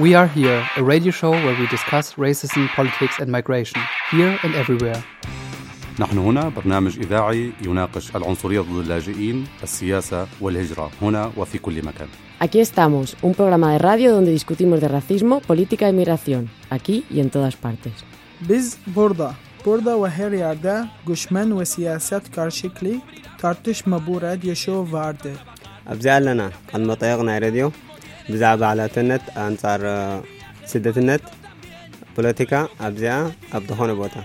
We Are Here, a radio show where we discuss racism, politics and migration, here and everywhere. نحن هنا برنامج إذاعي يناقش العنصرية ضد اللاجئين، السياسة والهجرة هنا وفي كل مكان. Aquí estamos, un programa de radio donde discutimos de racismo, política y migración, aquí y en todas partes. Biz burada, burada ve her yerde göçmen ve siyaset karşılıklı tartışma bu radyo show vardır. أبزال لنا المطيقنا راديو ብዛዕባ ዓላትነት ኣንጻር ስደትነት ፖለቲካ ኣብዚኣ ኣብ ዝኾነ ቦታ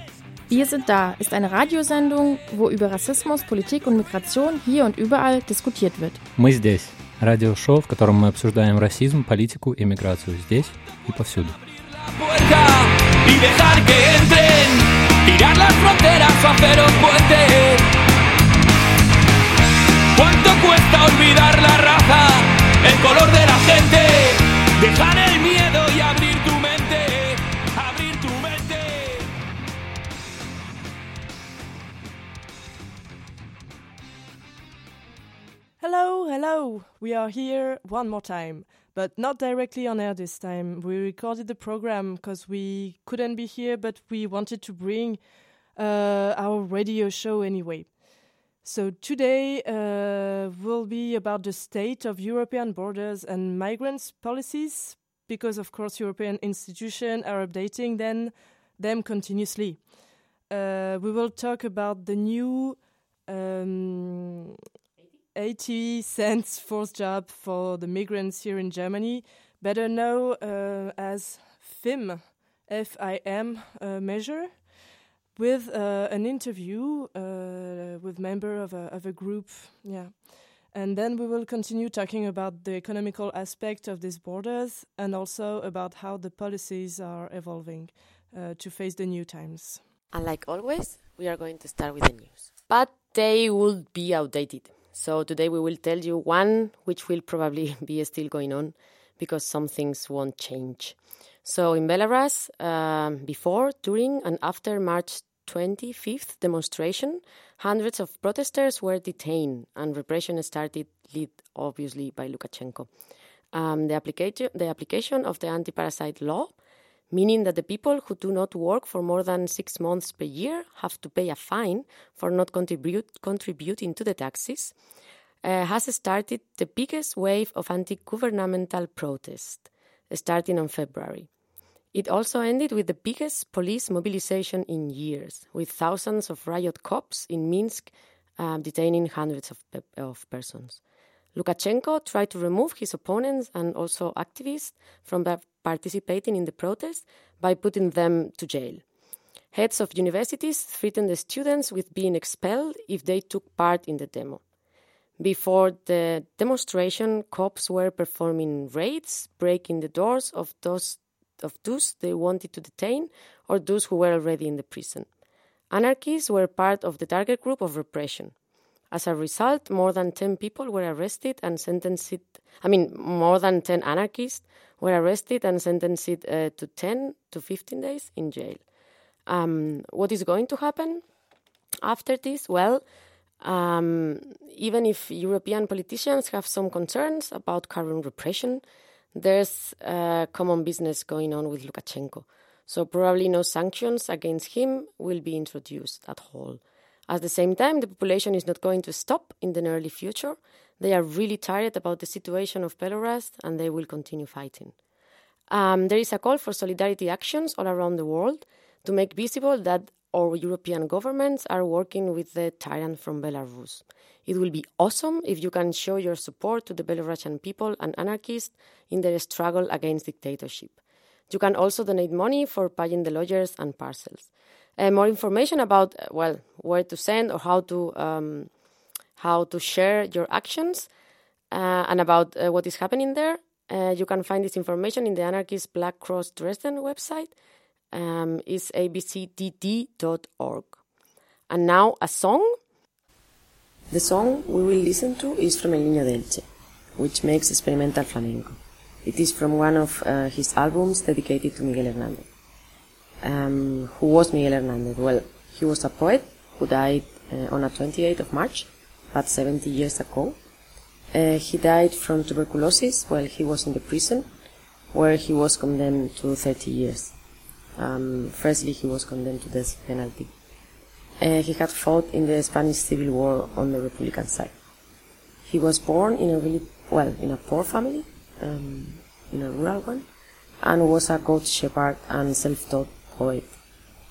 Wir sind da ist eine Radiosendung, wo über Rassismus, Politik und Migration hier und überall diskutiert wird. Мы здесь. Радиошоу, в котором мы обсуждаем расизм, политику и миграцию здесь и повсюду. puerta y dejar que entren, tirar las fronteras o hacer un puente. ¿Cuánto cuesta olvidar la raza, El color de la gente? Dejar el miedo y abrir tu mente, abrir tu mente. Hello, hello! We are here one more time, but not directly on air this time. We recorded the program because we couldn't be here, but we wanted to bring uh, our radio show anyway. So today uh, will be about the state of European borders and migrants policies, because of course European institutions are updating then them continuously. Uh, we will talk about the new um, 80 cents forced job for the migrants here in Germany, better known uh, as FIM, F-I-M uh, measure, with uh, an interview uh, with member of a, of a group. Yeah. And then we will continue talking about the economical aspect of these borders and also about how the policies are evolving uh, to face the new times. And like always, we are going to start with the news. But they will be outdated. So today we will tell you one which will probably be still going on because some things won't change. So in Belarus, um, before, during, and after March 25th demonstration, hundreds of protesters were detained and repression started, led obviously by Lukashenko. Um, the, application, the application of the anti parasite law, meaning that the people who do not work for more than six months per year have to pay a fine for not contribute, contributing to the taxes, uh, has started the biggest wave of anti governmental protest, starting in February. It also ended with the biggest police mobilization in years, with thousands of riot cops in Minsk uh, detaining hundreds of, pe- of persons. Lukashenko tried to remove his opponents and also activists from pa- participating in the protest by putting them to jail. Heads of universities threatened the students with being expelled if they took part in the demo. Before the demonstration, cops were performing raids, breaking the doors of those of those they wanted to detain or those who were already in the prison. Anarchists were part of the target group of repression. As a result, more than 10 people were arrested and sentenced. I mean, more than 10 anarchists were arrested and sentenced uh, to 10 to 15 days in jail. Um, what is going to happen after this? Well, um, even if European politicians have some concerns about current repression, there's a common business going on with Lukashenko. So probably no sanctions against him will be introduced at all. At the same time, the population is not going to stop in the nearly future. They are really tired about the situation of Belarus and they will continue fighting. Um, there is a call for solidarity actions all around the world to make visible that our European governments are working with the tyrant from Belarus. It will be awesome if you can show your support to the Belarusian people and anarchists in their struggle against dictatorship. You can also donate money for paying the lawyers and parcels. Uh, more information about uh, well where to send or how to um, how to share your actions uh, and about uh, what is happening there. Uh, you can find this information in the Anarchist Black Cross Dresden website. Um, is abcdd.org. And now a song. The song we will listen to is from El Niño de Elche, which makes experimental flamenco. It is from one of uh, his albums dedicated to Miguel Hernandez. Um, who was Miguel Hernandez? Well, he was a poet who died uh, on the 28th of March, about 70 years ago. Uh, he died from tuberculosis while he was in the prison where he was condemned to 30 years. Um, firstly, he was condemned to death penalty. Uh, he had fought in the Spanish Civil War on the Republican side. He was born in a really, well, in a poor family, um, in a rural one, and was a goat shepherd and self-taught poet.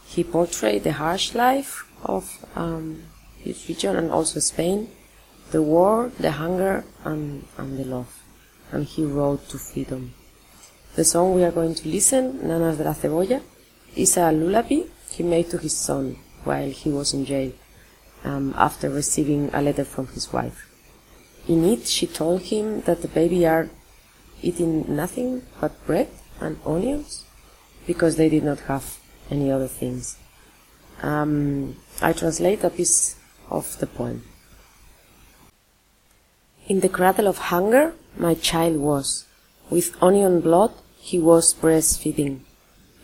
He portrayed the harsh life of um, his region and also Spain, the war, the hunger, and, and the love. And he wrote to freedom. The song we are going to listen, Nanas de la Cebolla, is a lullaby he made to his son while he was in jail um, after receiving a letter from his wife. In it, she told him that the baby are eating nothing but bread and onions because they did not have any other things. Um, I translate a piece of the poem. In the cradle of hunger, my child was. With onion blood, he was breastfeeding.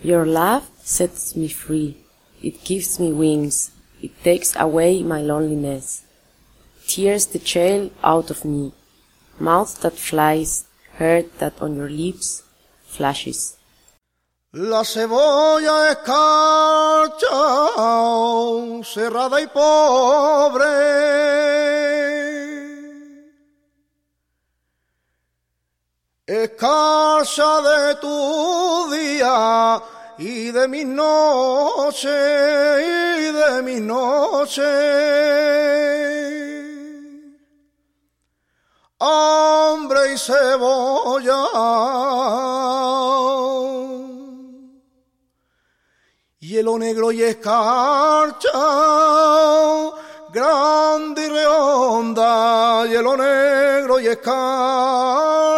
Your love sets me free. It gives me wings. It takes away my loneliness. Tears the child out of me. Mouth that flies, heart that on your lips flashes. La cebolla escarcha, cerrada y pobre. Escarcha de tu día y de mi noche, y de mi noche. Hombre y cebolla. Hielo negro y escarcha, grande y redonda, hielo negro y escarcha.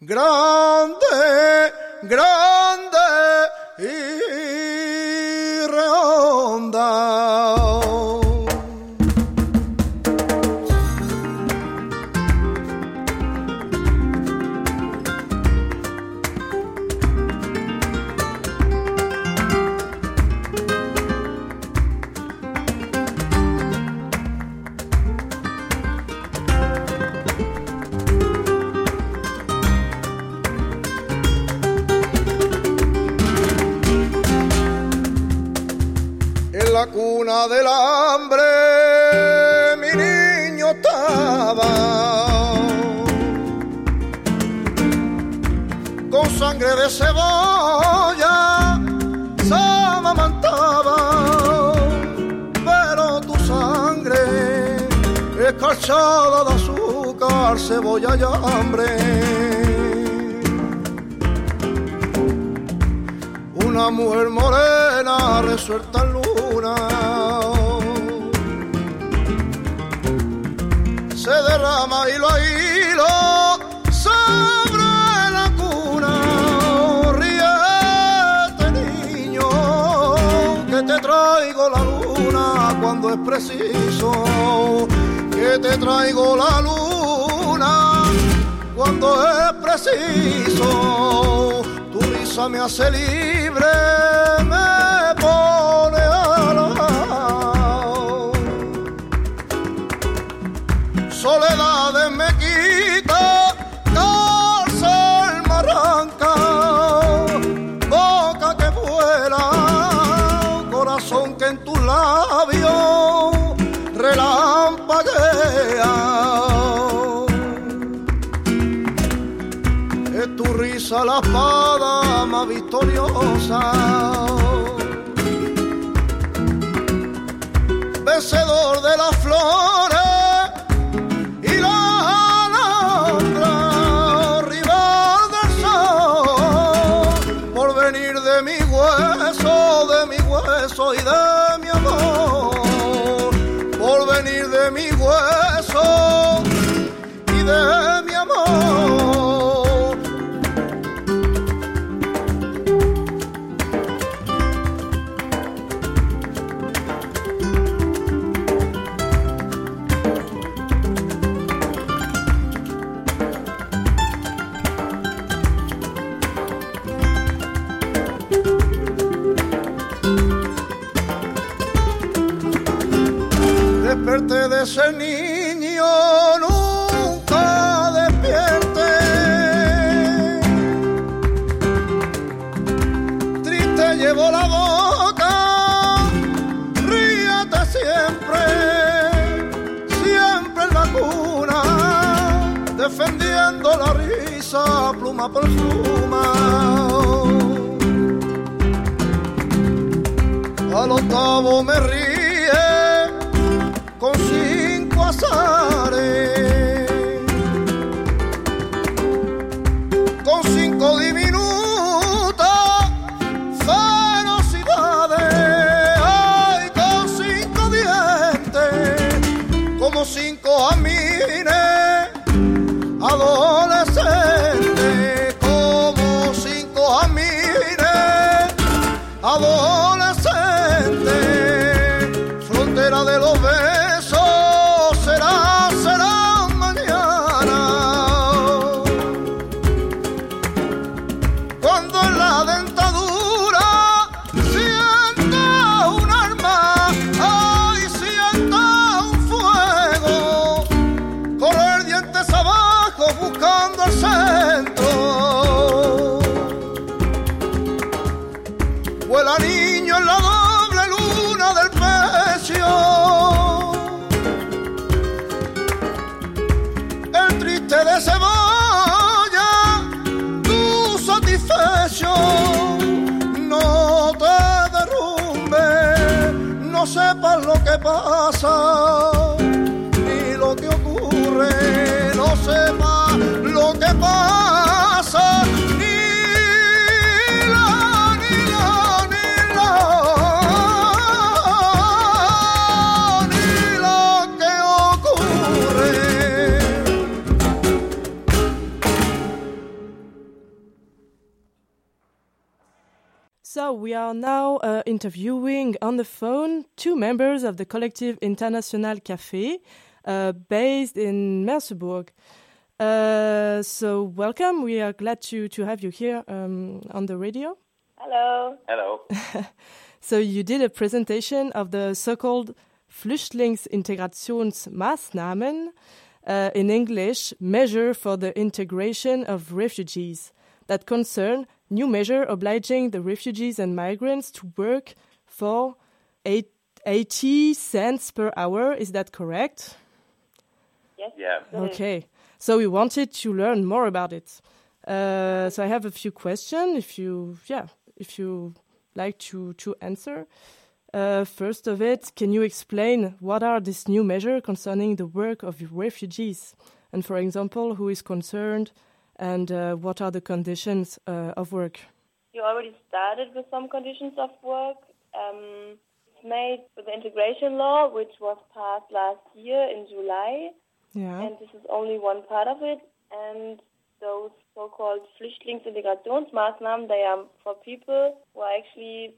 Grande, grande cebolla y hambre una mujer morena resuelta en luna. Se derrama hilo a hilo sobre la cuna. Ríete, niño, que te traigo la luna cuando es preciso. Que te traigo la luna cuando es preciso tu risa me hace libre, tu risa la espada más victoriosa. Vencedor risa, pluma por pluma. Al octavo me ríe we are now uh, interviewing on the phone two members of the collective International Café, uh, based in Merseburg. Uh, so welcome. We are glad to to have you here um, on the radio. Hello. Hello. So you did a presentation of the so-called Flüchtlingsintegrationsmaßnahmen, uh, in English, measure for the integration of refugees, that concern new measure obliging the refugees and migrants to work for eight, 80 cents per hour. Is that correct? Yes. Yeah. Okay. So we wanted to learn more about it. Uh, so I have a few questions. If you, yeah, if you like to to answer. Uh, first of it, can you explain what are these new measures concerning the work of refugees, and for example, who is concerned, and uh, what are the conditions uh, of work? You already started with some conditions of work. Um, it's made with the integration law, which was passed last year in July, Yeah. and this is only one part of it. And those so-called Flüchtlingsintegrationsmaßnahmen, they are for people who are actually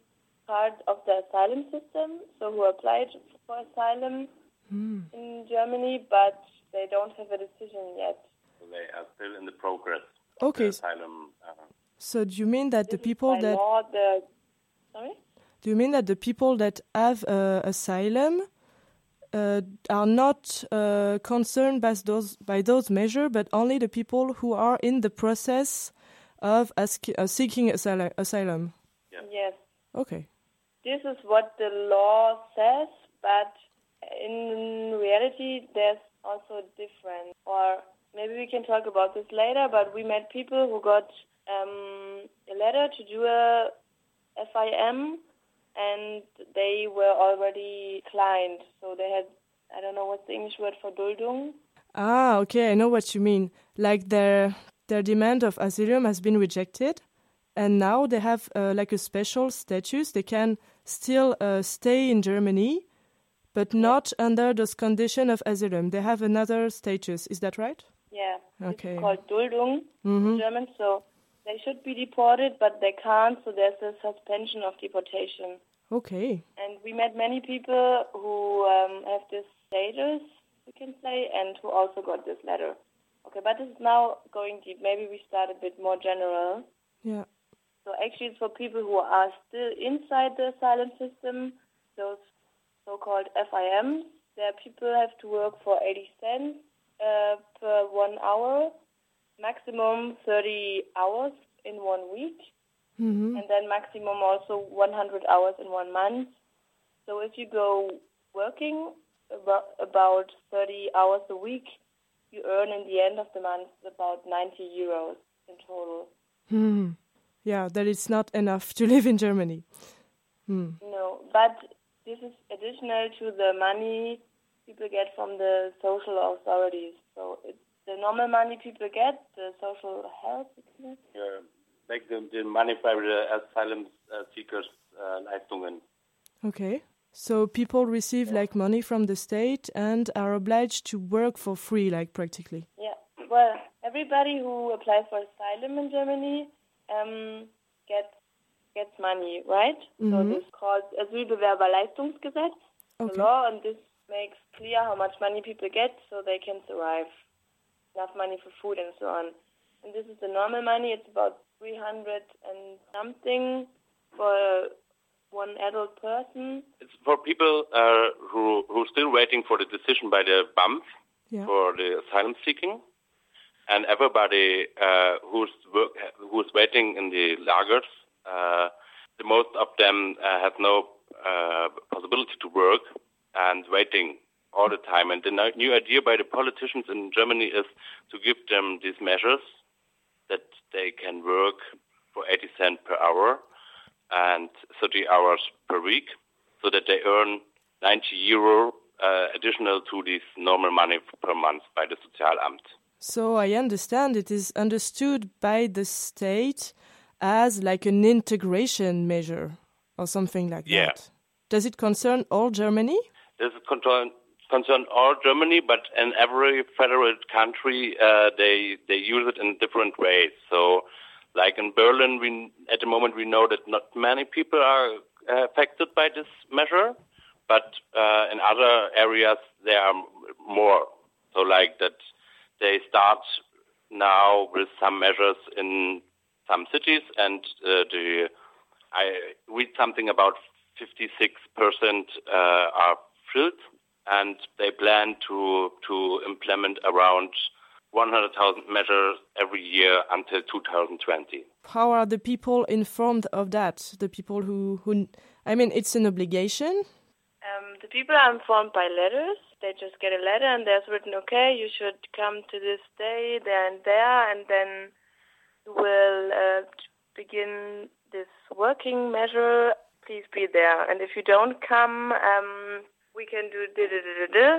part of the asylum system, so who applied for asylum in Germany, but they don't have a decision yet. They are still in the progress. Okay. The asylum. Uh, So do you mean that the people that law, the sorry. Do you mean that the people that have uh, asylum uh, are not uh, concerned by those by those measures, but only the people who are in the process of ask, uh, seeking asyl- asylum? Yes. Okay. This is what the law says, but in reality, there's also different. Or maybe we can talk about this later. But we met people who got um, a letter to do a FIM, and they were already declined. So they had I don't know what's the English word for Duldung. Ah, okay, I know what you mean. Like their their demand of asylum has been rejected, and now they have uh, like a special status. They can still uh, stay in Germany, but not under those condition of asylum. They have another status. Is that right? Yeah. Okay. It's called Duldung Mhm. in German. So they should be deported, but they can't. So there's a suspension of deportation. Okay. And we met many people who um, have this status, you can say, and who also got this letter. Okay, but this is now going deep. Maybe we start a bit more general. Yeah. So actually, it's for people who are still inside the asylum system, those so-called FIMs. There, people have to work for 80 cents uh, per one hour, maximum 30 hours in one week. Mhm. and then maximum also 100 hours in one month. So if you go working about, about 30 hours a week, you earn in the end of the month about 90 euros in total. Hmm. Yeah, that is not enough to live in Germany. Hmm. No, but this is additional to the money people get from the social authorities. So it's the normal money people get, the social health. Yeah, like the, the money by the asylum uh, seekers uh, Leistungen. Okay. So people receive like money from the state and are obliged to work for free, like practically. Yeah. Well, everybody who applies for asylum in Germany um, gets gets money, right? So Mhm. this is called Asylbewerberleistungsgesetz, Okay. the law, and this makes clear how much money people get so they can survive. Enough money for food and so on. And this is the normal money. It's about 300 and something for one adult person. It's for people uh, who who are still waiting for the decision by the BAMF Yeah. for the asylum seeking, and everybody uh, who's work, who's waiting in the lagers. Uh, the most of them uh, have no uh, possibility to work and waiting all the time. And the new idea by the politicians in Germany is to give them these measures that they can work for 80 cents per hour and 30 hours per week so that they earn 90 euro uh, additional to this normal money per month by the Sozialamt. So I understand it is understood by the state as like an integration measure or something like Yeah. that. Does it concern all Germany? This is concerned concern all Germany, but in every federal country, uh, they they use it in different ways. So, like in Berlin, we at the moment we know that not many people are affected by this measure, but uh, in other areas there are more. So, like that, they start now with some measures in some cities, and uh, the I read something about 56 percent uh, are filled, and they plan to to implement around 100,000 measures every year until 2020. How are the people informed of that? The people who, who I mean, it's an obligation. Um, the people are informed by letters. They just get a letter and there's written, okay, you should come to this day, there and there, and then you will uh, begin this working measure. Please be there. And if you don't come, um, we can do da da da da da.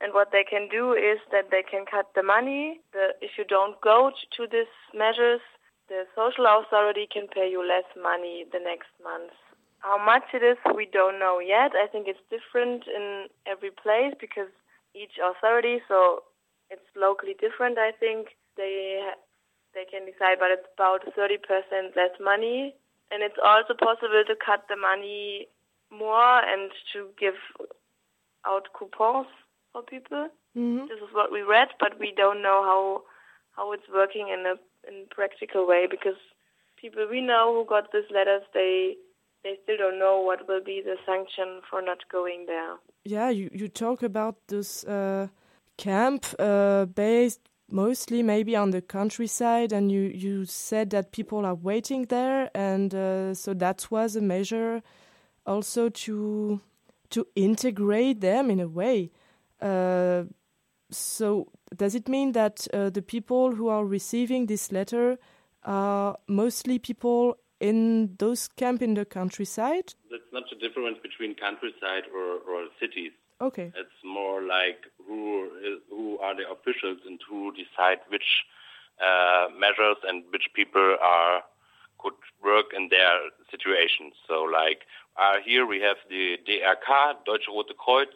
And what they can do is that they can cut the money. The, if you don't go to these measures, the social authority can pay you less money the next month. How much it is, we don't know yet. I think it's different in every place because each authority, so it's locally different. I think they they can decide, but it's about 30% less money, and it's also possible to cut the money more and to give out coupons for people. Mhm. This is what we read, but we don't know how how it's working in a in practical way because people we know who got these letters, they they still don't know what will be the sanction for not going there. Yeah, you, you talk about this uh, camp uh, based mostly maybe on the countryside, and you, you said that people are waiting there, and uh, so that was a measure also to to integrate them in a way. Uh, so does it mean that uh, the people who are receiving this letter are mostly people in those camp in the countryside? That's not the difference between countryside or, or cities. Okay. It's more like who is, who are the officials and who decide which uh, measures and which people are could work in their situation. So, like uh, here we have the DRK, Deutsche Rote Kreuz.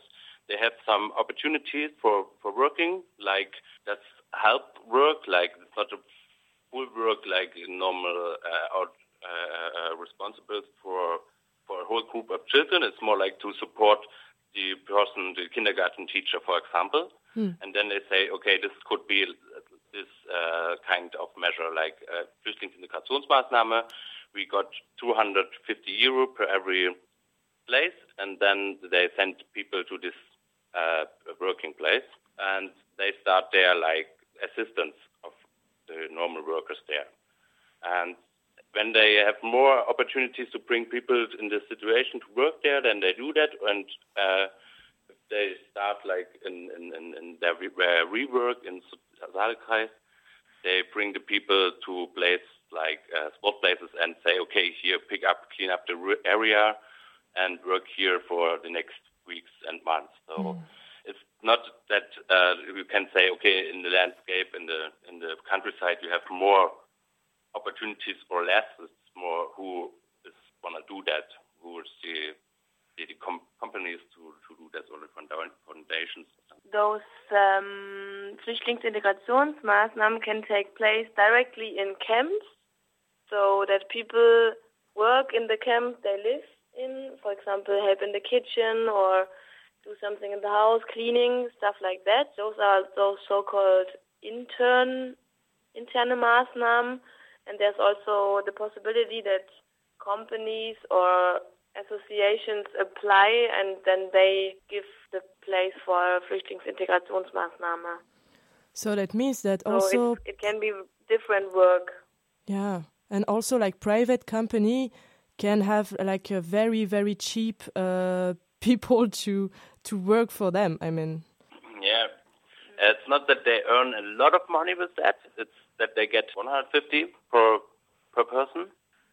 They have some opportunities for for working, like that's help work, like it's not a full work like normal uh, or uh, responsible for for a whole group of children. It's more like to support the person, the kindergarten teacher, for example. Hmm. And then they say, okay, this could be this uh, kind of measure, like uh, Flüchtlingsintegrationsmaßnahme. We got 250 euro per every place, and then they send people to this uh, working place, and they start there like assistants of the normal workers there. And when they have more opportunities to bring people in this situation to work there, then they do that. And uh, they start like in, in, in, in their re- rework in Saalkreis, they bring the people to places like uh, sport places and say, okay, here, pick up, clean up the re- area, and work here for the next weeks and months. So Mm. it's not that uh, you can say, okay, in the landscape, in the in the countryside, you have more opportunities or less. It's more who is to do that, who is the the, the com- companies to, to do foundations. Those um, Flüchtlingsintegrationsmaßnahmen can take place directly in camps, so that people work in the camp they live in, for example, help in the kitchen or do something in the house, cleaning, stuff like that. Those are those so-called intern interne Maßnahmen, and there's also the possibility that companies or associations apply and then they give the place for Flüchtlingsintegrationsmaßnahme. So that means that So also, it's, it can be different work. yeah, and also like private company can have like a very very cheap uh, people to to work for them. I mean, Yeah, it's not that they earn a lot of money with that. It's that they get 150 per per person,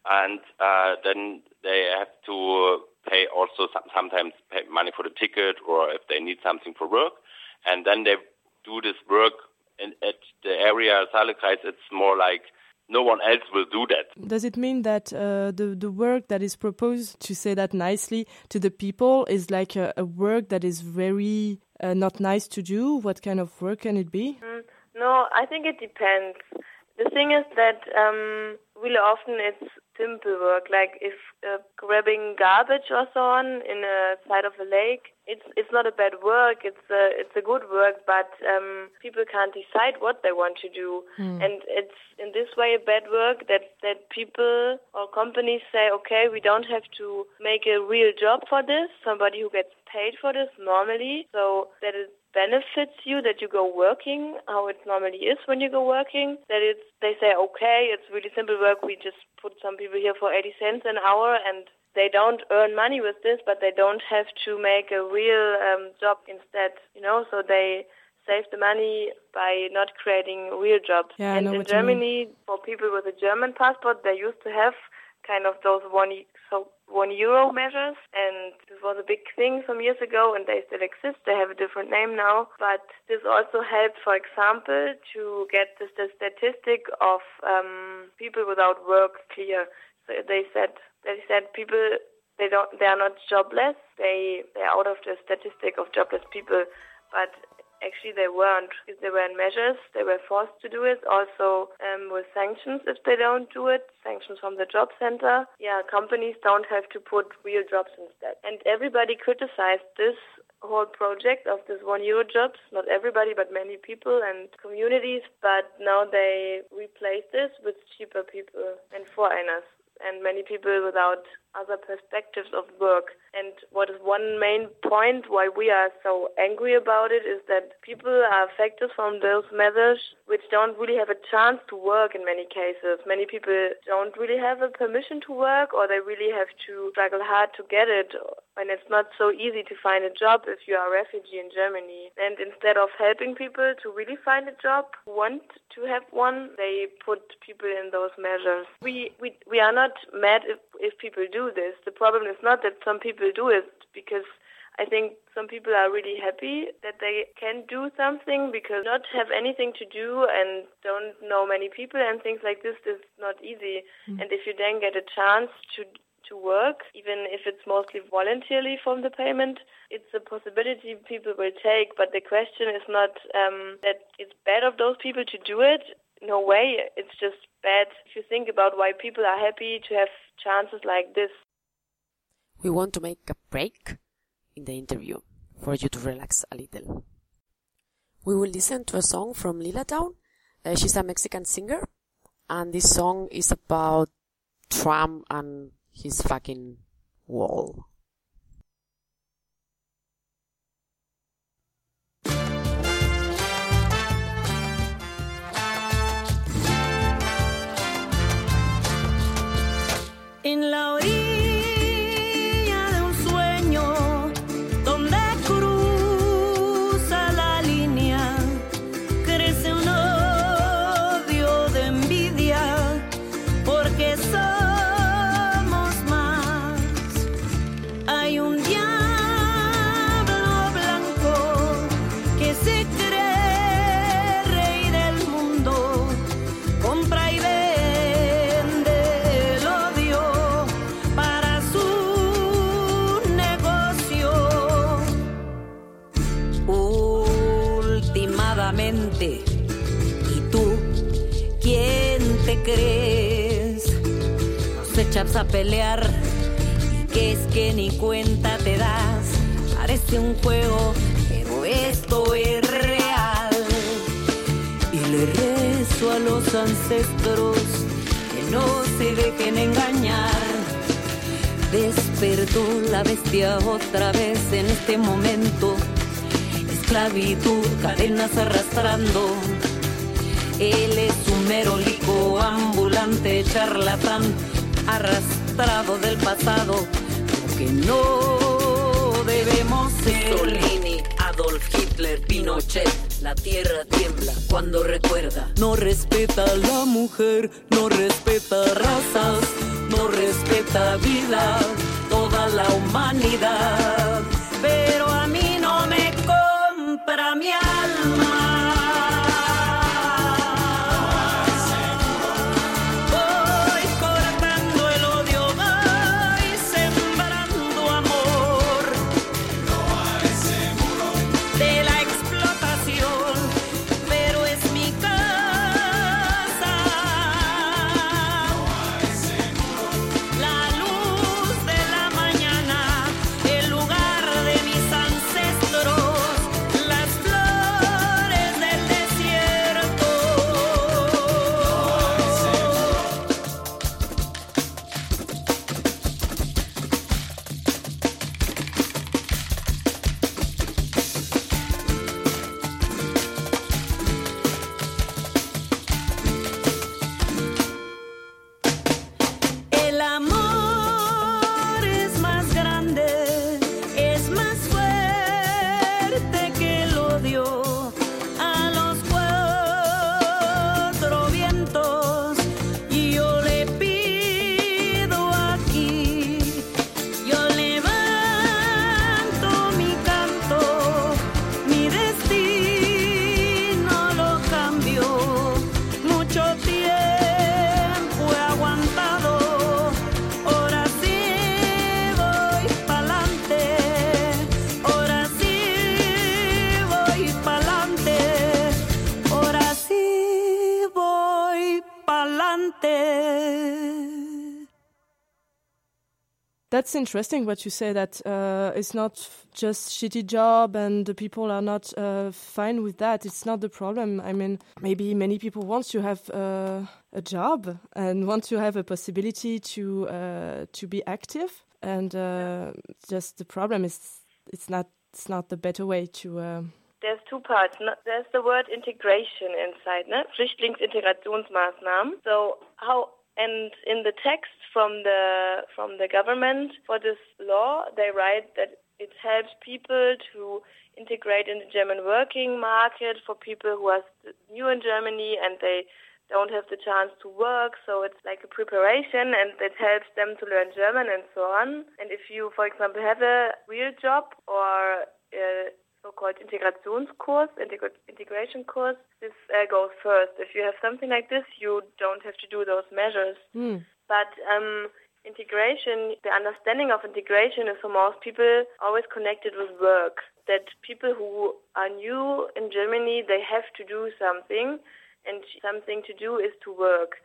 and uh, then they have to pay also some, sometimes pay money for the ticket or if they need something for work, and then they do this work in, at the area Saalekreis. It's more like no one else will do that. does it mean that uh, the the work that is proposed to say that nicely to the people is like a, a work that is very uh, not nice to do? What kind of work can it be? Mm, No, I think it depends. The thing is that um, really often it's simple work, like if uh, grabbing garbage or so on in a side of a lake. It's it's not a bad work. It's a it's a good work, but um, people can't decide what they want to do, Hmm. and it's in this way a bad work that that people or companies say, okay, we don't have to make a real job for this. Somebody who gets paid for this normally, so that it benefits you that you go working how it normally is when you go working that it's they say okay it's really simple work we just put some people here for 80 cents an hour and they don't earn money with this but they don't have to make a real um, job instead you know so they save the money by not creating real jobs Yeah, and in what you mean. germany for people with a german passport they used to have kind of those one one euro measures and this was a big thing some years ago and they still exist. They have a different name now. But this also helped for example to get the, the statistic of um, people without work clear. So they said they said people they don't they are not jobless. They they are out of the statistic of jobless people. But actually they weren't they were measures they were forced to do it. Also um, with sanctions if they don't do it sanctions from the job center. Yeah companies don't have to put real jobs instead and everybody criticized this whole project of this one euro jobs not everybody but many people and communities. But now they replace this with cheaper people and foreigners and many people without other perspectives of work. And what is one main point why we are so angry about it is that people are affected from those measures which don't really have a chance to work in many cases. Many people don't really have a permission to work or they really have to struggle hard to get it. And it's not so easy to find a job if you are a refugee in Germany. And instead of helping people to really find a job, want to have one, they put people in those measures. We, we, we are not mad if, people do this. The problem is not that some people do it because I think some people are really happy that they can do something because not have anything to do and don't know many people and things like this is not easy. Mm. And if you then get a chance to to work, even if it's mostly voluntarily from the payment, it's a possibility people will take. But the question is not um, that it's bad of those people to do it. No way. It's just bad if you think about why people are happy to have chances like this. We want to make a break in the interview for you to relax a little. We will listen to a song from Lila Downs. Uh, she's a Mexican singer, and this song is about Trump and his fucking wall. Echas a pelear que es que ni cuenta te das. Parece un juego, pero esto es real. Y le rezo a los ancestros que no se dejen engañar. Despertó la bestia otra vez en este momento. Esclavitud, cadenas arrastrando. Él es un merolico ambulante, charlatán, arrastrado del pasado. Lo que no debemos ser. Mussolini, Adolf Hitler, Pinochet. La tierra tiembla cuando recuerda. No respeta a la mujer, no respeta razas, no respeta vida, toda la humanidad. Pero a mí no me compra mi alma. That's interesting what you say that uh, it's not just shitty job and the people are not uh, fine with that. It's not the problem. I mean, maybe many people want to have uh, a job and want to have a possibility to uh, to be active, and uh, just the problem is it's not it's not the better way to. Uh, There's two parts. There's the word integration inside, ne? Flüchtlingsintegrationsmaßnahmen. So how and in the text from the from the government for this law, they write that it helps people to integrate in the German working market for people who are new in Germany and they don't have the chance to work. So it's like a preparation and it helps them to learn German and so on. And if you, for example, have a real job or a so-called Integrationskurs, integ- integration course, this uh, goes first. If you have something like this, you don't have to do those measures. But um, integration, the understanding of integration is for most people always connected with work. That people who are new in Germany, they have to do something, and something to do is to work.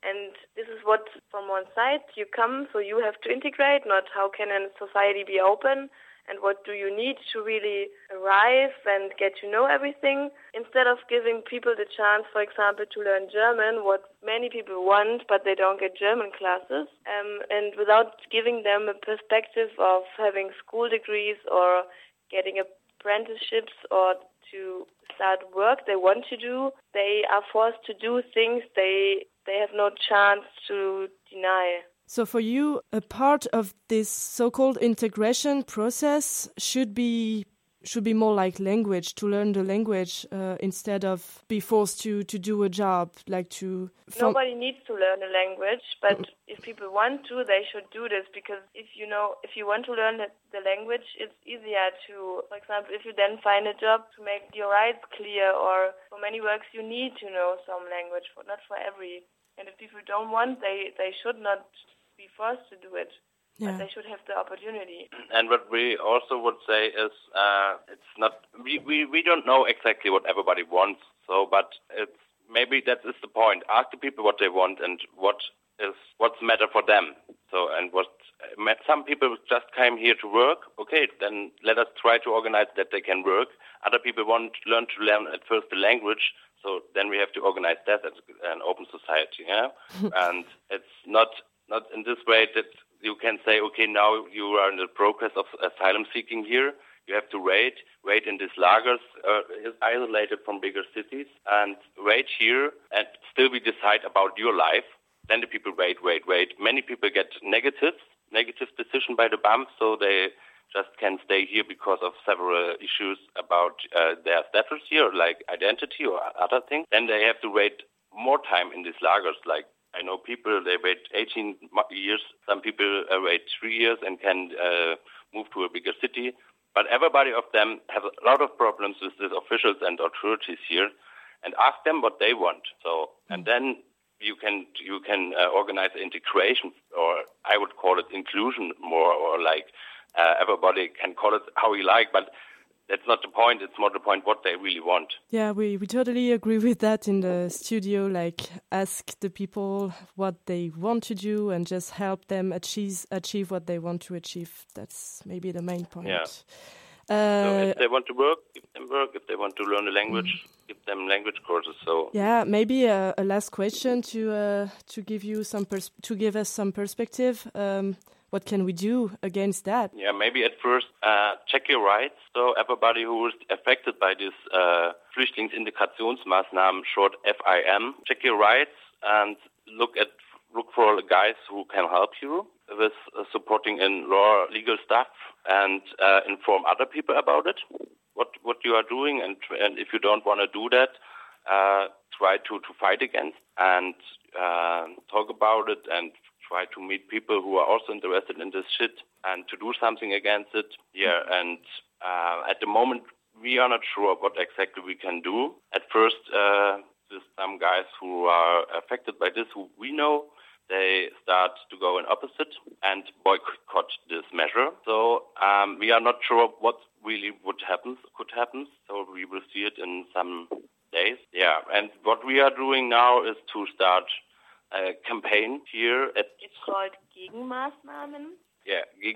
And this is what, from one side, you come, so you have to integrate, not how can a society be open, and what do you need to really arrive and get to know everything. Instead of giving people the chance for example to learn german what many people want but they don't get german classes um, and without giving them a perspective of having school degrees or getting apprenticeships or to start work they want to do they are forced to do things they they have no chance to deny So for you, a part of this so-called integration process should be should be more like language to learn the language uh, instead of be forced to to do a job like to. Nobody needs to learn a language, but if people want to, they should do this because if you know, if you want to learn the, the language, it's easier to, for example, if you then find a job to make your rights clear, or for many works you need to know some language, but not for every. And if people don't want, they they should not be forced to do it. but they should have the opportunity. And what we also would say is, uh, it's not we, we we don't know exactly what everybody wants. So, but it's maybe that is the point. Ask the people what they want and what is what's matter for them. So, and what some people just came here to work. Okay, then let us try to organize that they can work. Other people want to learn to learn at first the language. So then we have to organize that as an open society. Yeah, and it's not not in this way that you can say, okay, now you are in the progress of asylum seeking here. You have to wait, wait in these lagers, uh, isolated from bigger cities, and wait here, and still we decide about your life. Then the people wait, wait, wait. Many people get negative, negative decision by the BAMF, so they just can stay here because of several issues about uh, their status here, like identity or other things. Then they have to wait more time in these lagers, like I know people they wait 18 years. Some people uh, wait three years and can uh, move to a bigger city. But everybody of them have a lot of problems with the officials and authorities here, and ask them what they want. So and then you can you can uh, organize integration, or I would call it inclusion more, or like uh, everybody can call it how you like, but that's not the point. It's more the point what they really want. Yeah, we, we totally agree with that in the studio. Like, ask the people what they want to do and just help them achieve achieve what they want to achieve. That's maybe the main point. Yeah. Uh, so if they want to work, give them work. If they want to learn a language, give them language courses. So yeah, maybe a, a last question to uh, to give you some pers- to give us some perspective. Um, what can we do against that? Yeah, maybe at first uh, check your rights. So everybody who is affected by this uh, short FIM, check your rights and look at look for guys who can help you with uh, supporting in law legal stuff and uh, inform other people about it. What what you are doing and and if you don't want to do that, uh, try to to fight against and uh, talk about it and try to meet people who are also interested in this shit and to do something against it. Yeah, and uh, at the moment we are not sure what exactly we can do. At first, uh, there's some guys who are affected by this who we know they start to go in opposite and boycott this measure. So um, we are not sure what really would happen, could happen. So we will see it in some days. Yeah, and what we are doing now is to start a campaign here at.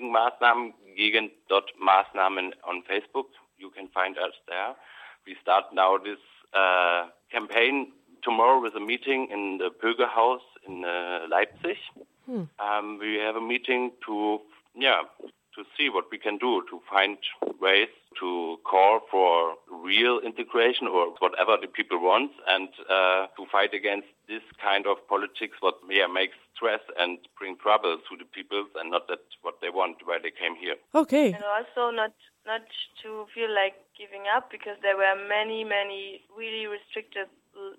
It's called Gegenmaßnahmen. Yeah, Gegenmaßnahmen, gegen dot Maßnahmen on Facebook. You can find us there. We start now this uh, campaign tomorrow with a meeting in the Bürgerhaus in uh, Leipzig. Hmm. Um, we have a meeting to, yeah, to see what we can do to find ways to call for real integration or whatever the people want and uh, to fight against this kind of politics what yeah, makes stress and bring trouble to the people and not that what they want why they came here. Okay. And also not not to feel like giving up because there were many many really restricted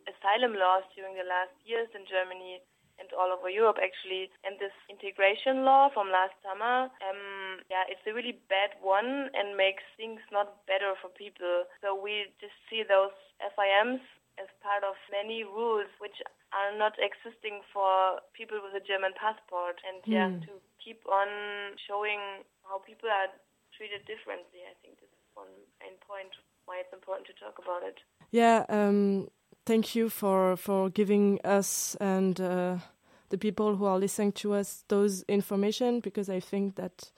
asylum laws during the last years in Germany and all over Europe actually. And this integration law from last summer, um, yeah, it's a really bad one and makes things not better for people. So we just see those FIMs as part of many rules which are not existing for people with a German passport. And yeah, Hmm. to keep on showing how people are treated differently, I think this is one main point why it's important to talk about it. Yeah, um, thank you for, for giving us and uh, the people who are listening to us those information because I think that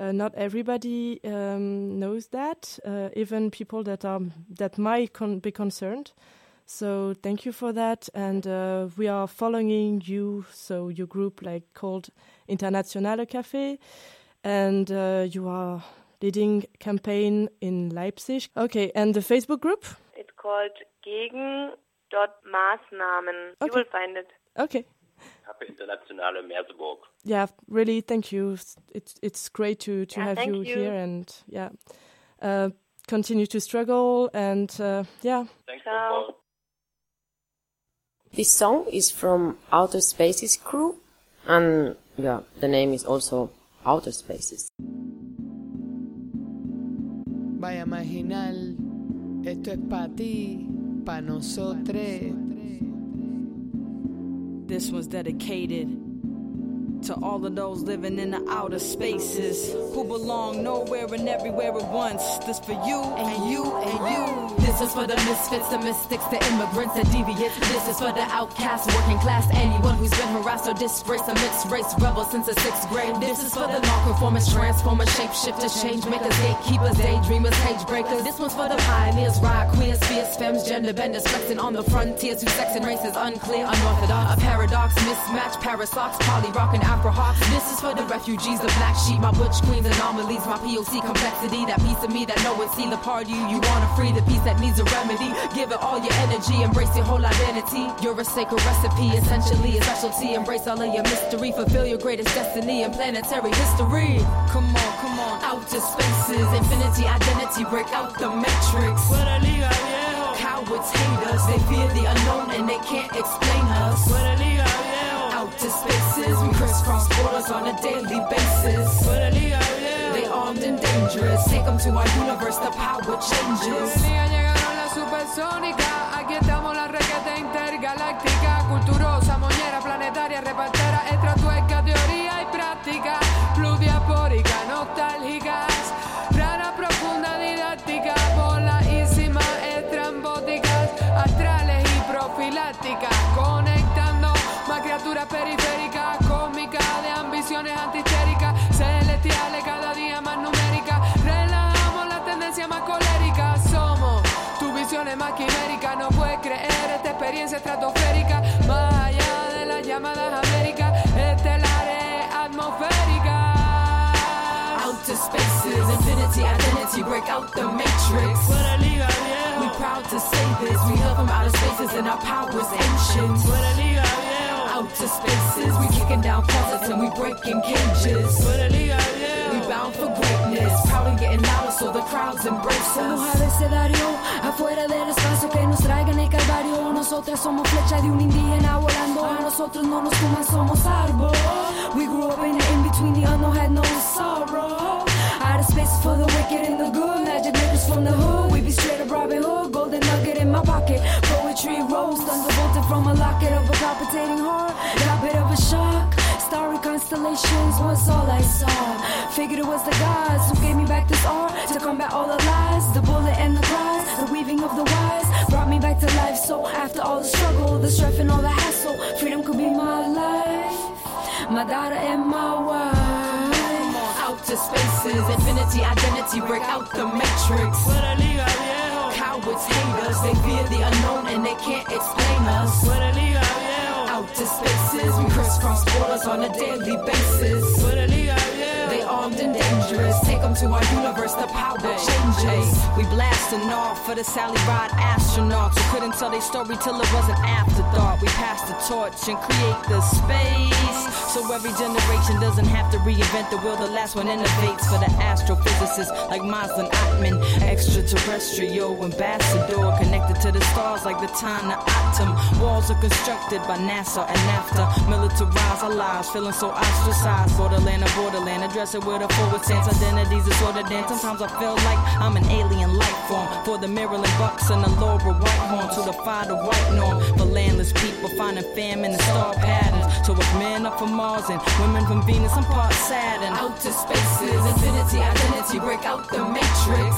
uh, not everybody um, knows that, uh, even people that are that might con- be concerned. So thank you for that, and uh, we are following you. So your group, like called Internationale Café, and uh, you are leading campaign in Leipzig. Okay, and the Facebook group. It's called Gegen.Maßnahmen. You will find it. Okay. Café Internationale Merseburg. Yeah, really, thank you. It's it's great to to Yeah, have you, you. here, and yeah, uh, continue to struggle, and uh, yeah. Thanks Ciao. This song is from Outer Spaces crew, and yeah, the name is also Outer Spaces. Vaya marginal, esto es para ti, nosotros. This was dedicated To all of those living in the outer spaces who belong nowhere and everywhere at once. This for you and you and you. This is for the misfits, the mystics, the immigrants, the deviants. This is for the outcast, working class, anyone who's been harassed or disgraced, a mixed race rebel since the sixth grade. This is for the non-conformist, transformers, shapeshifters, change makers, gatekeepers, daydreamers, cage breakers. This one's for the pioneers, rock queers, fierce femmes, gender benders, flexing on the frontiers, whose sex and race is unclear, unorthodox, a paradox, mismatch, parasox, poly rock afro hawks. This is for the refugees, the black sheep, my butch queens, anomalies, my POC complexity, that piece of me that no one see, the part of you you wanna free, the piece that needs a remedy. Give it all your energy, embrace your whole identity. You're a sacred recipe, essentially a specialty. Embrace all of your mystery, fulfill your greatest destiny in planetary history. Come on, come on. Outer spaces, infinity, identity, break out the matrix. Cowards hate us, they fear the unknown and they can't explain us. Spaces, we crisscross borders on a daily basis. They armed and dangerous, take them to our universe, the power changes. Experiencia estratosférica, más allá de las llamadas Américas, estelares, atmosféricas. Outer spaces, infinity, identity, break out the matrix. We proud to say this, we hail from outer spaces and our power's ancient. Outer spaces, we kicking down closets and we're breaking cages. Bound for greatness, and getting louder so the crowds embrace Somos us. abecedario, afuera del espacio que nos traigan el calvario. Nosotras somos flecha de un indígena volando. A nosotros no nos fuman, somos árbol. We grew up in the in between, the unknown had no sorrow. Out of space for the wicked and the good. Magic niggas from the hood. We be straight up Robin Hood. Golden nugget in my pocket. Poetry rose, thunderbolted from a locket of a palpitating heart. Got bit of a shock. Starry constellations was all I saw. Figured it was the gods who gave me back this art to combat all the lies, the bullet and the cries, the weaving of the wise brought me back to life. So after all the struggle, the strife and all the hassle, freedom could be my life, my daughter and my wife. Outer spaces, infinity, identity, break out the matrix. Cowards hate us, they fear the unknown and they can't explain us. Outer spaces, we crisscross borders on a daily basis. They and dangerous, take them to our universe, the power changes. We blasting off for the Sally Ride astronauts who couldn't tell their story till it was an afterthought. We pass the torch and create the space so every generation doesn't have to reinvent the wheel. The last one innovates for the astrophysicists like Maslin Atman, extraterrestrial ambassador connected to the stars like the time the atom. Walls are constructed by NASA and NAFTA. Militarize our lives, feeling so ostracized. Borderland or borderland, address it with a forward stance. Identities disordered, and sometimes I feel like I'm an alien life form. For the Maryland Bucks and the Laurel Whitehorn to defy the white norm. For landless people finding famine and star patterns. So if men are from Mars and women from Venus, I'm part Saturn. to spaces, infinity, identity, break out the matrix.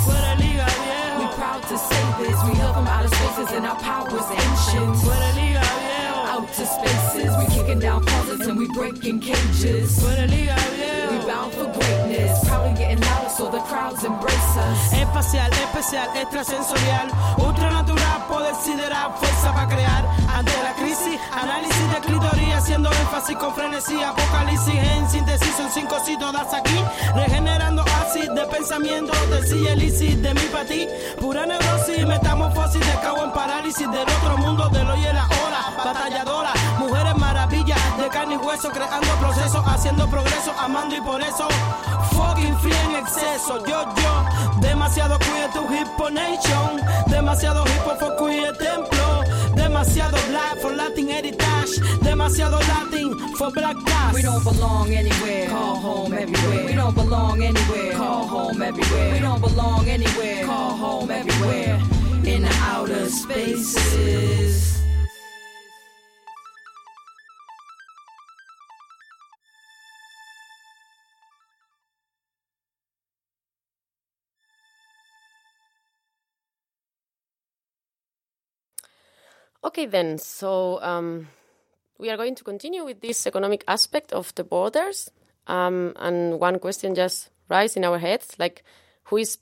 We proud to say this, we hail from outer spaces and our power's ancient. Outer spaces, we kicking down closets and we breaking cages. We bound for greatness, and getting louder so the crowds embrace us. Espacial, especial, extrasensorial, ultranatural, siderar, fuerza para crear. Ante la crisis, análisis de clitoría, haciendo énfasis con frenesí, apocalipsis en síntesis, son cinco das aquí, regenerando ácido de pensamiento, de silla de mi para ti, pura neurosis, metamorfosis, de cago en parálisis, del otro mundo, del hoy y la hora, batalladora, mujeres maravillas, carne y hueso, creando procesos, haciendo progreso, amando y por eso, fucking free en exceso, yo, yo, demasiado queer tu hip nation, demasiado hip hop for queer templo, demasiado black for Latin heritage, demasiado Latin for black cast. We don't belong anywhere. Call home everywhere. We don't belong anywhere. Call home everywhere. We don't belong anywhere. Call home everywhere. In the outer spaces. Okay, then. So um, we are going to continue with this economic aspect of the borders. Um, and one question just rise in our heads, like who is?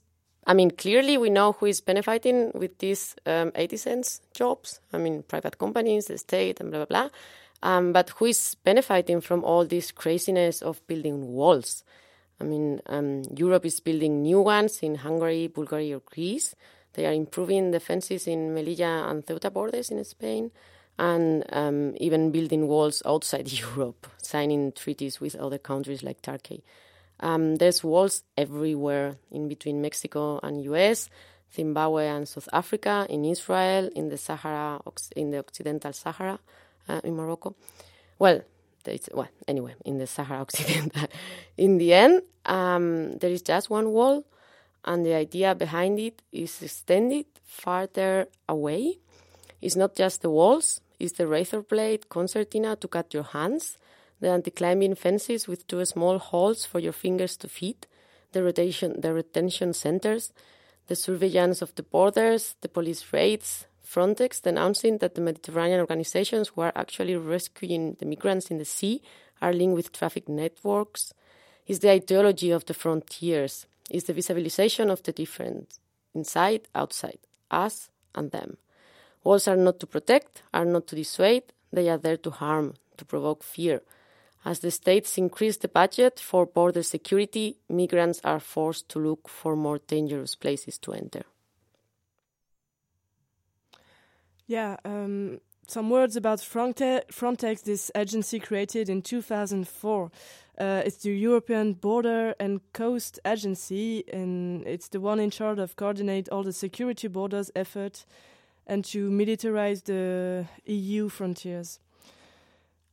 I mean, clearly we know who is benefiting with these um, 80 cents jobs. I mean, private companies, the state, and blah blah blah. Um, but who is benefiting from all this craziness of building walls? I mean, um, Europe is building new ones in Hungary, Bulgaria, or Greece. They are improving the fences in Melilla and Ceuta borders in Spain, and um, even building walls outside Europe, signing treaties with other countries like Turkey. Um, there's walls everywhere in between Mexico and US, Zimbabwe and South Africa, in Israel, in the Sahara, in the Occidental Sahara, uh, in Morocco. Well, well, anyway, in the Sahara Occidental. in the end, um, there is just one wall, and the idea behind it is extended farther away. It's not just the walls, it's the razor blade concertina to cut your hands, the anti-climbing fences with two small holes for your fingers to fit, the rotation, the retention centers, the surveillance of the borders, the police raids, Frontex denouncing that the Mediterranean organizations who are actually rescuing the migrants in the sea are linked with traffic networks. Is the ideology of the frontiers, is the visibilization of the different, inside, outside, us and them. Walls are not to protect, are not to dissuade, they are there to harm, to provoke fear. As the states increase the budget for border security, migrants are forced to look for more dangerous places to enter. Yeah, um, some words about Fronte Frontex, this agency created in 2004. Uh, it's the European Border and Coast Agency, and it's the one in charge of coordinate all the security borders effort and to militarize the EU frontiers.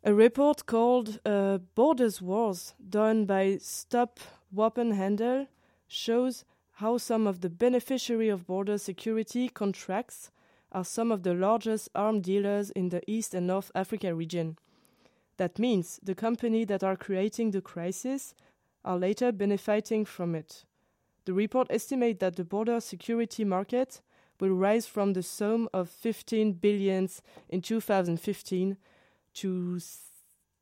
A report called uh, Borders Wars, done by Stop Wapenhandel, shows how some of the beneficiary of border security contracts are some of the largest arms dealers in the East and North Africa region. That means the companies that are creating the crisis are later benefiting from it. The report estimates that the border security market will rise from the sum of 15 billions in 2015 to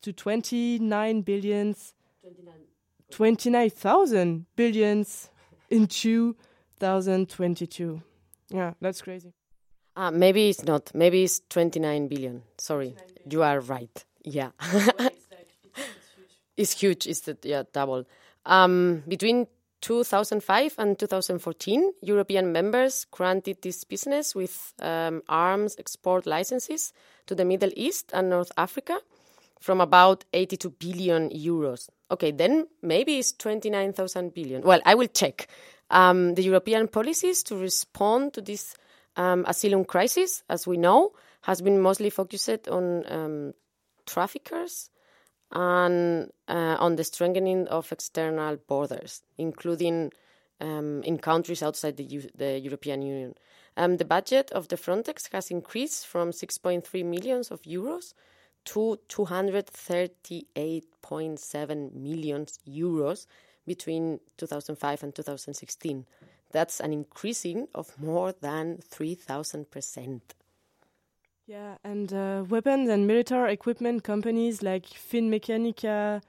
to 29 billions 29,000 billions in 2022. Yeah, that's crazy. Uh, maybe it's not. Maybe it's 29 billion. Sorry, you are right. Yeah. it's huge. It's the yeah, double. Um, between 2005 and 2014, European members granted this business with um, arms export licenses to the Middle East and North Africa from about 82 billion euros. Okay, then maybe it's 29,000 billion. Well, I will check. Um, the European policies to respond to this um, asylum crisis, as we know, has been mostly focused on um, traffickers and uh, on the strengthening of external borders, including um, in countries outside the, U- the European Union. Um, the budget of the Frontex has increased from 6.3 millions of euros to 238.7 million euros between 2005 and 2016. That's an increasing of more than 3,000%. Yeah, and uh, weapons and military equipment companies like Finmeccanica,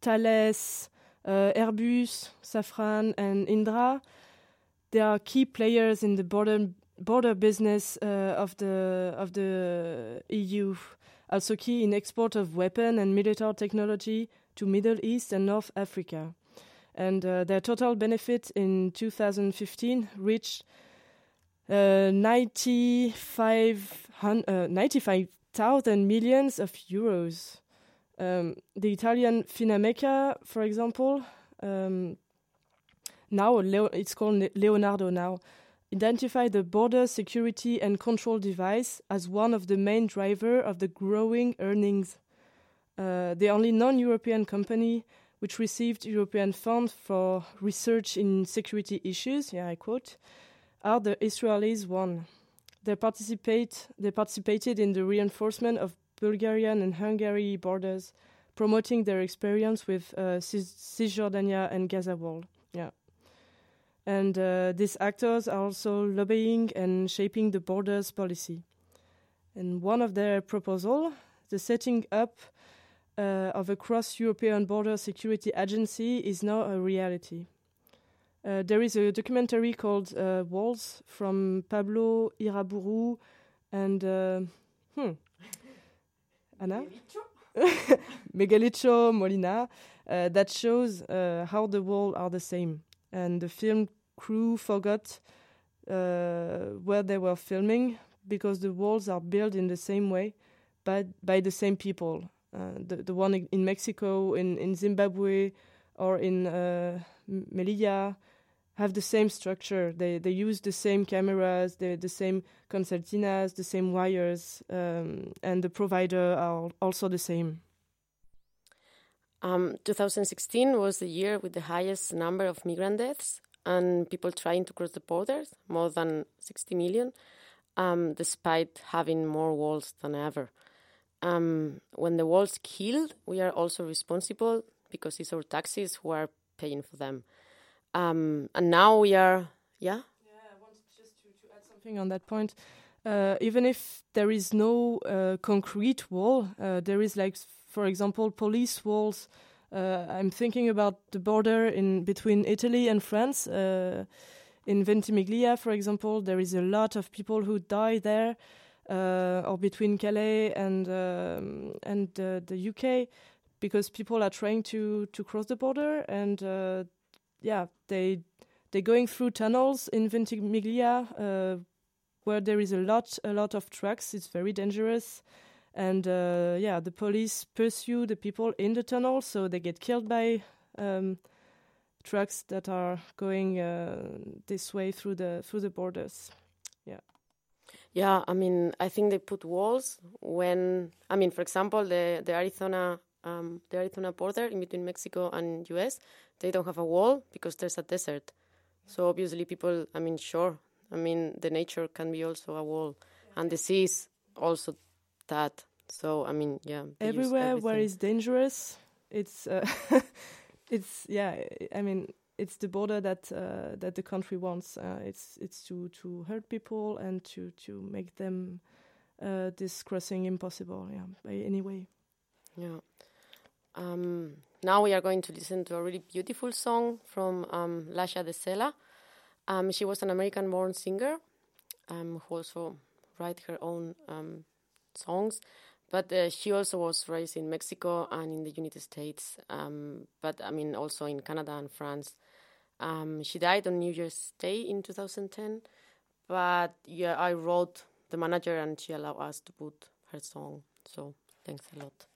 Thales, uh, Airbus, Safran, and Indra, they are key players in the border border business uh, of the of the EU. Also key in export of weapon and military technology to Middle East and North Africa and uh, their total benefit in 2015 reached uh, 95,000 uh, 95, millions of euros. Um, the Italian Finmecca, for example, um, now Leo it's called Leonardo now, identified the border security and control device as one of the main driver of the growing earnings. Uh, the only non-European company which received European funds for research in security issues, yeah, I quote, are the Israelis one. They participate they participated in the reinforcement of Bulgarian and Hungary borders, promoting their experience with uh, Cisjordania and Gaza wall. Yeah. And uh, these actors are also lobbying and shaping the borders policy. And one of their proposal, the setting up uh, of a cross-European border security agency, is now a reality. Uh, there is a documentary called uh, Walls from Pablo Iraburu and uh, hmm, Anna Megalicho Molina uh, that shows uh, how the walls are the same. And the film crew forgot uh, where they were filming because the walls are built in the same way, but by the same people. Uh, the the one in Mexico, in in Zimbabwe, or in uh, Melilla have the same structure. They they use the same cameras, the the same concertinas, the same wires, um, and the provider are also the same. Um, 2016 was the year with the highest number of migrant deaths and people trying to cross the borders, more than 60 million, um, despite having more walls than ever. Um, when the walls killed, we are also responsible because it's our taxes who are paying for them. Um, and now we are, yeah? Yeah, I wanted just to, add something on that point. Uh, even if there is no uh, concrete wall, uh, there is like, for example, police walls. Uh, I'm thinking about the border in between Italy and France. Uh, in Ventimiglia, for example, there is a lot of people who die there, or between Calais and um, and the UK, because people are trying to to cross the border, and yeah, they they're going through tunnels in Ventimiglia where there is a lot a lot of trucks. It's very dangerous, and uh, yeah, the police pursue the people in the tunnel, so they get killed by um, trucks that are going uh, this way through the through the borders. Yeah. I mean, I think they put walls when I mean, for example, the the Arizona um, the Arizona border in between Mexico and U.S. They don't have a wall because there's a desert. So obviously, people. I mean, sure, I mean, the nature can be also a wall, and the sea is also that. So I mean, yeah. Everywhere where it's dangerous, it's uh, it's yeah. I mean, it's the border that uh, that the country wants. Uh, it's it's to to hurt people and to to make them uh, this crossing impossible. Yeah, by any way. Yeah. Um, now we are going to listen to a really beautiful song from um, Lhasa de Sela. Um, she was an American-born singer um, who also write her own um, songs, but uh, she also was raised in Mexico and in the United States. Um, but I mean, also in Canada and France. Um, she died on New Year's Day in 2010. But yeah, I wrote the manager, and she allowed us to put her song. So thanks a lot.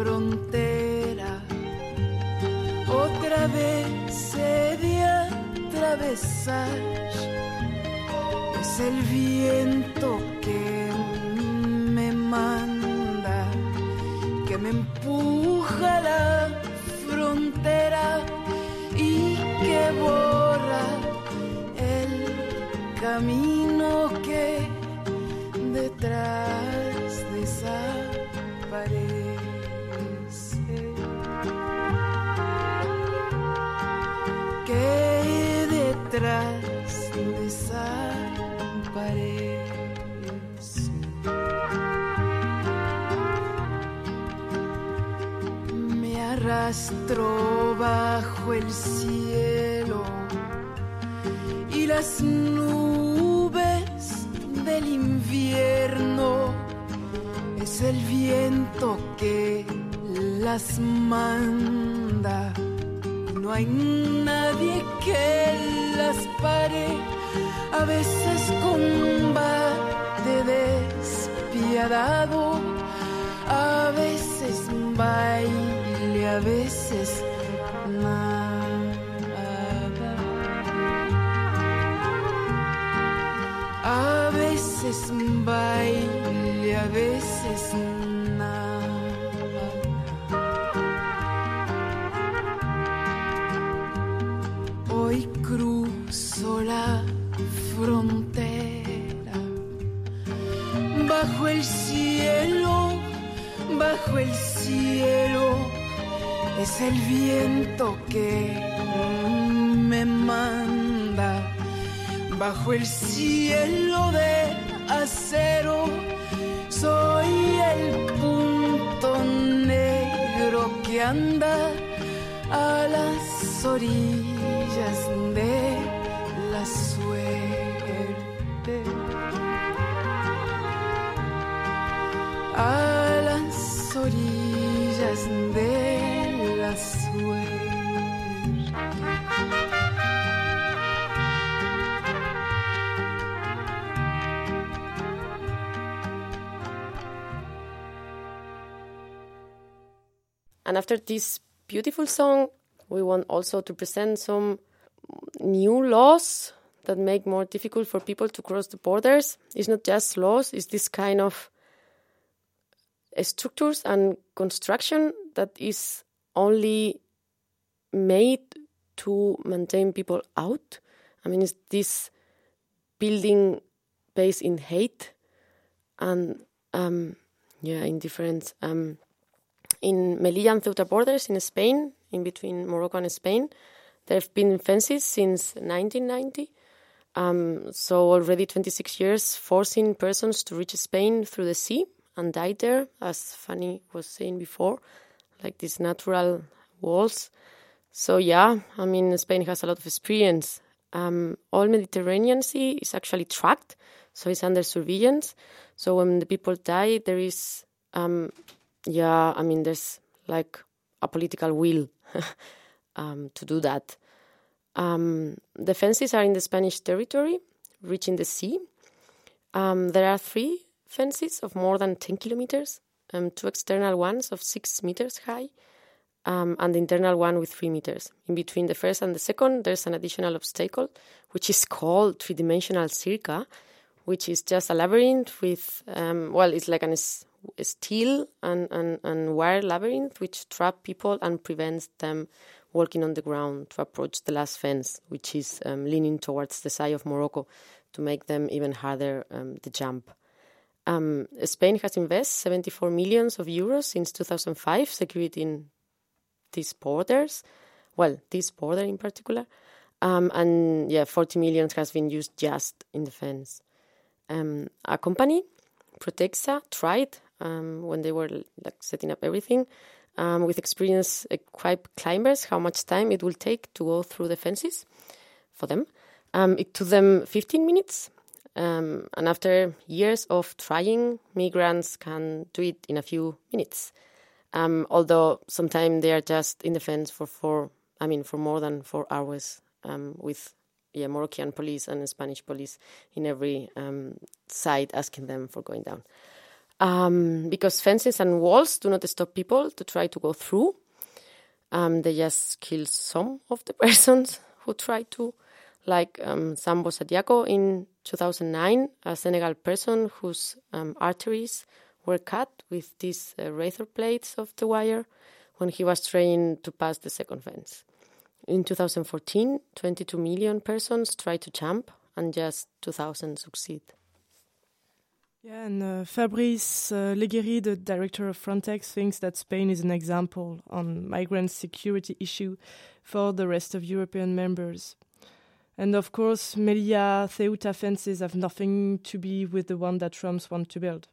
Frontera, otra vez he de atravesar. Es el viento que me manda, que me empuja la frontera y que borra el camino que detrás detrás desaparece. Me arrastro bajo el cielo y las nubes del invierno es el viento que las manda. No hay nadie que las pare, a veces combate despiadado, a veces baile, a veces nada. A veces a veces. Bajo el cielo es el viento que me manda bajo el cielo de acero. Soy el punto negro que anda a las orillas de la suerte. A las orillas de la suerte. And after this beautiful song, we want also to present some new laws that make more difficult for people to cross the borders. It's not just laws, it's this kind of structures and construction that is only made to maintain people out. I mean, it's this building based in hate and um, yeah, in different um, in Melilla and Ceuta borders in Spain, in between Morocco and Spain. There have been fences since 1990. Um, so already 26 years forcing persons to reach Spain through the sea and died there, as Fanny was saying before, like these natural walls. So yeah, I mean Spain has a lot of experience. Um, all Mediterranean Sea is actually tracked, so it's under surveillance. So when the people die, there is um, yeah, I mean, there's like a political will um, to do that. Um, the fences are in the Spanish territory, reaching the sea. Um, there are three fences of more than 10 kilometers, um, two external ones of six meters high, um, and the internal one with three meters. In between the first and the second, there's an additional obstacle, which is called three dimensional sirga, which is just a labyrinth with, um, well, it's like an steel and, and, and wire labyrinth which trap people and prevents them walking on the ground to approach the last fence, which is um, leaning towards the side of Morocco to make them even harder um, the jump. Um, Spain has invested 74 millions of euros since 2005 securing these borders, well, this border in particular, um, and yeah, 40 millions has been used just in defense. Um, a company, Protexa, tried um, when they were like setting up everything um, with experienced equipped climbers how much time it will take to go through the fences for them. Um, it took them 15 minutes, um, and after years of trying, migrants can do it in a few minutes. Um, although sometimes they are just in the fence for four, I mean, for more than four hours um, with yeah, Moroccan police and Spanish police in every side asking them for going down um, because fences and walls do not stop people to try to go through. Um, they just kill some of the persons who try to, like um, Sambo Sadiako in 2009, a Senegal person whose um, arteries were cut with these uh, razor blades of the wire when he was trying to pass the second fence. In 2014, 22 million persons tried to jump, and just 2,000 succeed. Yeah, and uh, Fabrice uh, Leggeri, the director of Frontex, thinks that Spain is an example on migrant security issue for the rest of European members. And of course, Melilla Ceuta fences have nothing to be with the one that Trumps want to build.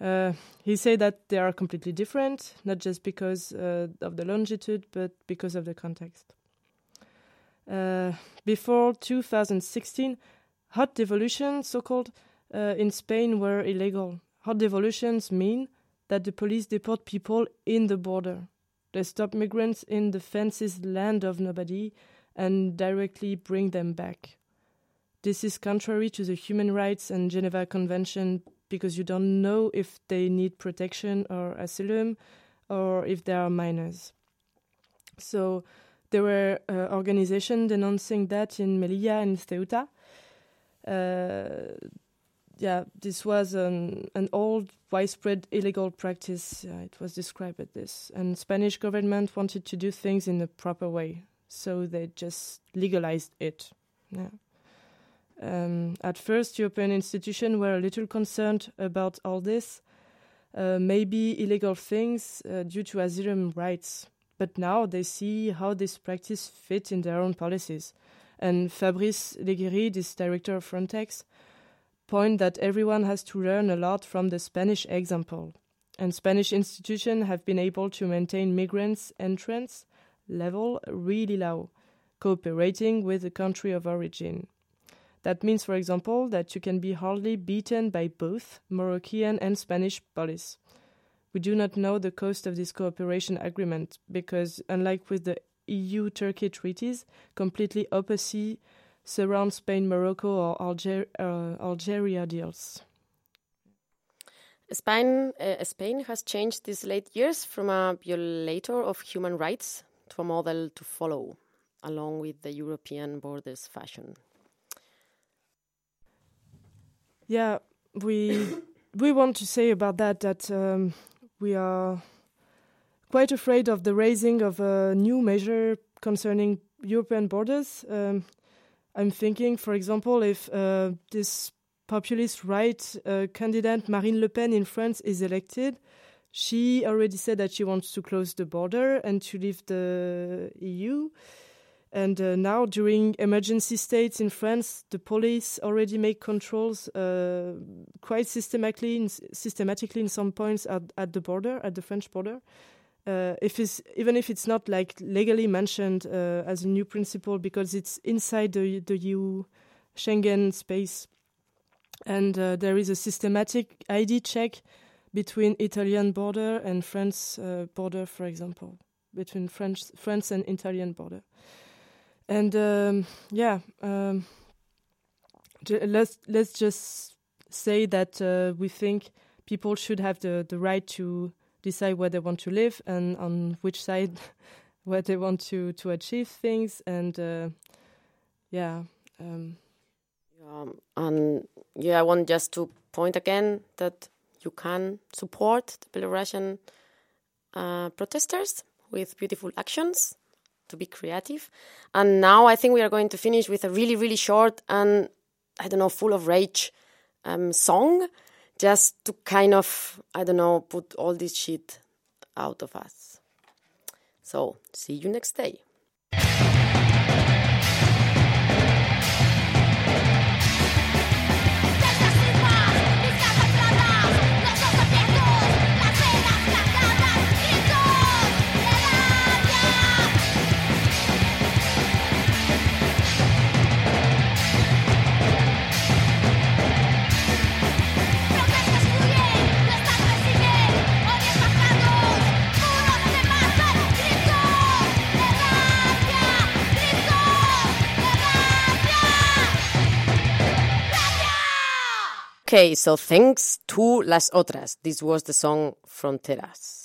Uh, he said that they are completely different, not just because uh, of the longitude, but because of the context. Uh, before 2016, hot devolutions, so called, uh, in Spain were illegal. Hot devolutions mean that the police deport people in the border. They stop migrants in the fences land of nobody and directly bring them back. This is contrary to the Human Rights and Geneva Convention because you don't know if they need protection or asylum or if they are minors. So there were uh, organizations denouncing that in Melilla and Ceuta. Uh, yeah, this was an, an old, widespread illegal practice. Yeah, it was described as this. And Spanish government wanted to do things in a proper way, so they just legalized it. Yeah. Um, at first, European institutions were a little concerned about all this, uh, maybe illegal things uh, due to asylum rights. But now they see how this practice fit in their own policies. And Fabrice Leggeri, this director of Frontex, point that everyone has to learn a lot from the Spanish example. And Spanish institutions have been able to maintain migrants' entrance level really low, cooperating with the country of origin. That means, for example, that you can be hardly beaten by both Moroccan and Spanish police. We do not know the cost of this cooperation agreement because, unlike with the EU Turkey treaties, completely opposite surround Spain, Morocco, or Alger- uh, Algeria deals. Spain, uh, Spain has changed these late years from a violator of human rights a model to follow, along with the European borders fashion. Yeah, we we want to say about that that um, we are quite afraid of the raising of a new measure concerning European borders. Um, I'm thinking, for example, if uh, this populist right uh, candidate Marine Le Pen in France is elected, she already said that she wants to close the border and to leave the EU. And uh, now, during emergency states in France, the police already make controls uh, quite systematically, in, systematically in some points at, at the border, at the French border. Uh, if it's, even if it's not like legally mentioned uh, as a new principle because it's inside the, the EU Schengen space, and uh, there is a systematic ID check between Italian border and France uh, border, for example, between French, France and Italian border. And um, yeah, um, let's let's just say that uh, we think people should have the, the right to decide where they want to live and on which side where they want to to achieve things. And uh, yeah. Um, Um, and yeah, I want just to point again that you can support the Belarusian uh, protesters with beautiful actions to be creative. And now I think we are going to finish with a really, really short and I don't know, full of rage um, song, just to kind of, I don't know, put all this shit out of us. So, see you next day. Okay, so thanks to Las Otras. This was the song Fronteras.